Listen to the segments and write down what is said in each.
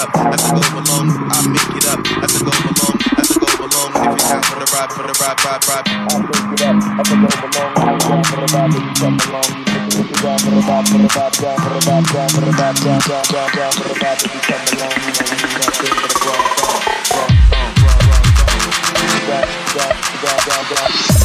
up have to go alone. I make it up have to go along. have to go alone. If you're down for the ride, for the ride, ride, ride. I make it up as I go along. If you're down for the ride, if you come along. If you're down for the ride, for the ride, down for the ride, down for the ride, down, down, down, down for the ride, if you come along. You know you got to for the. Down, down, down, down.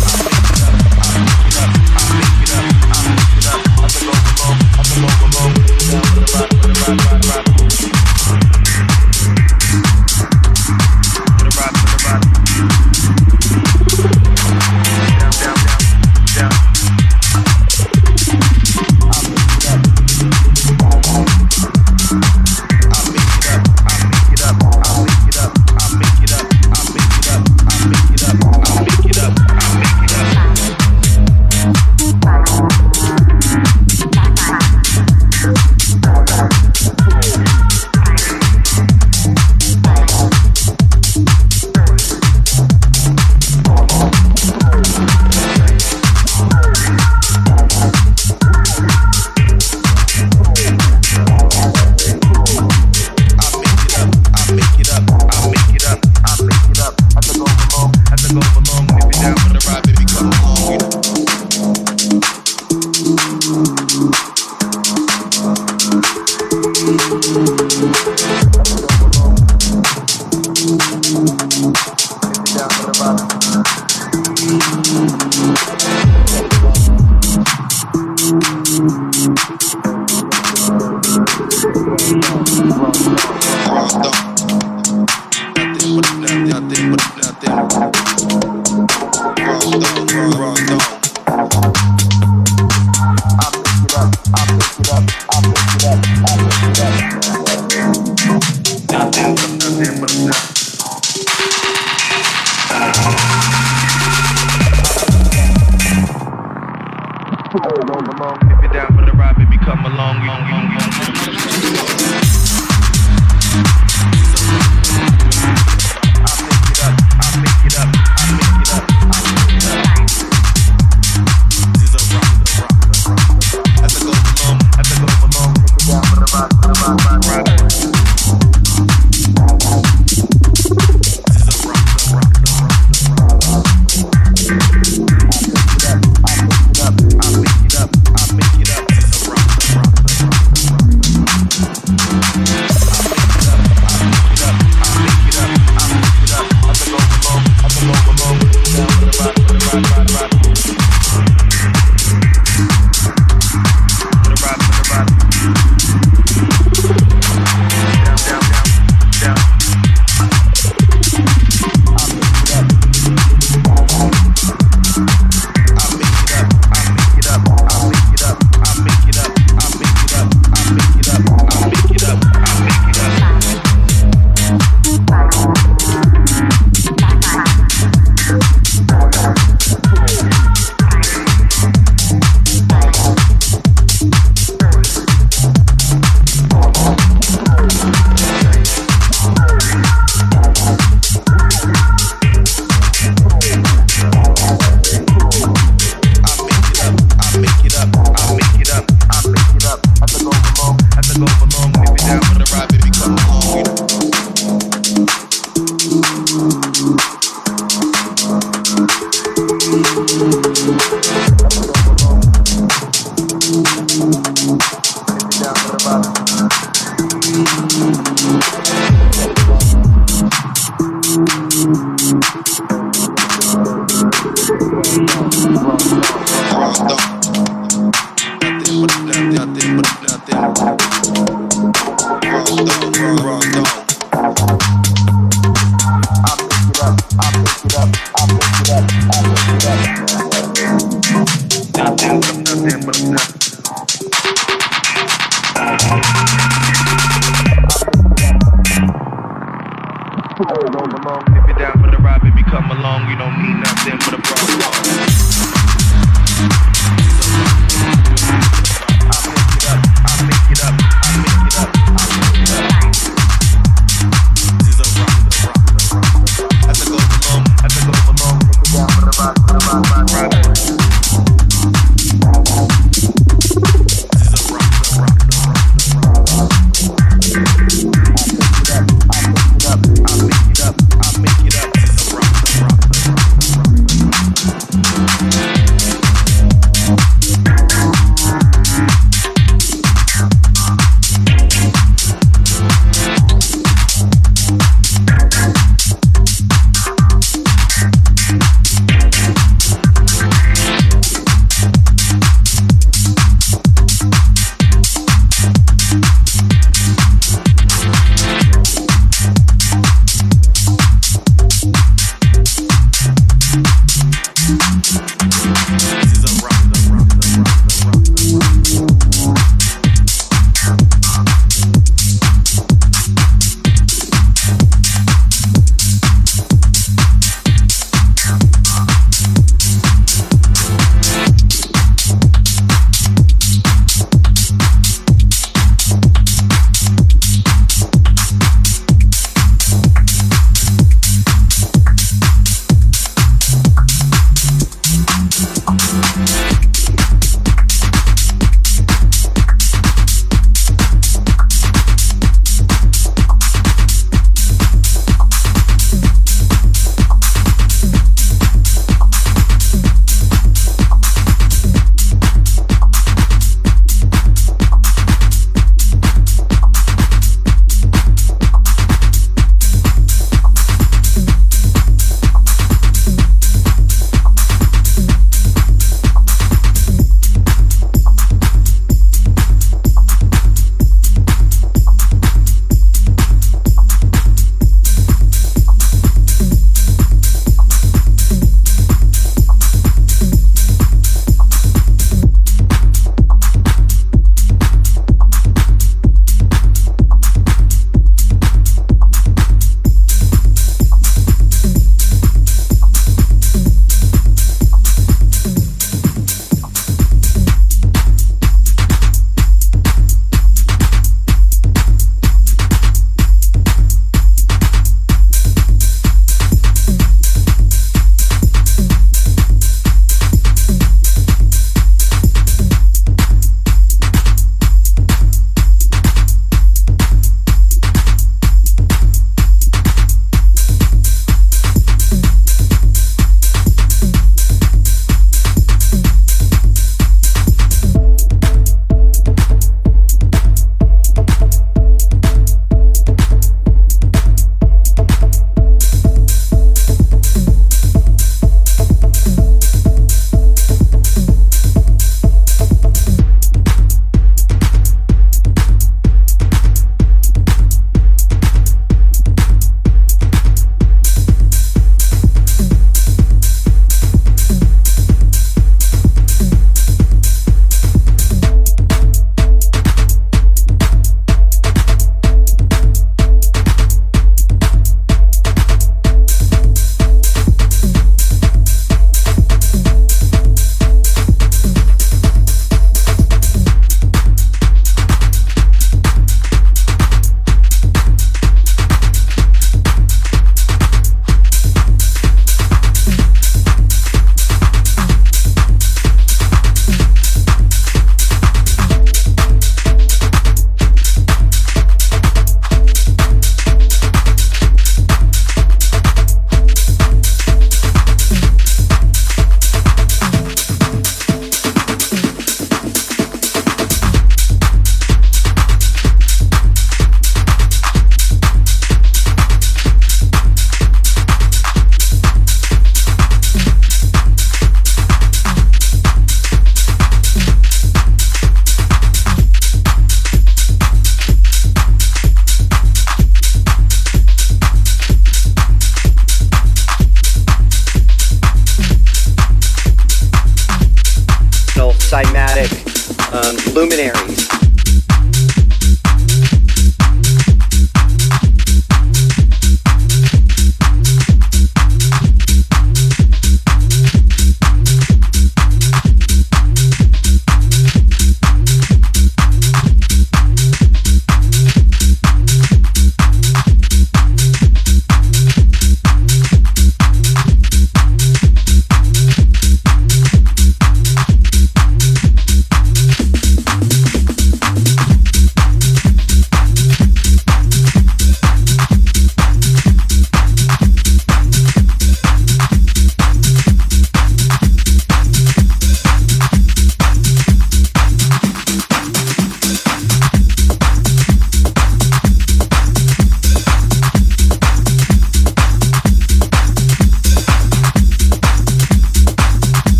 Chao.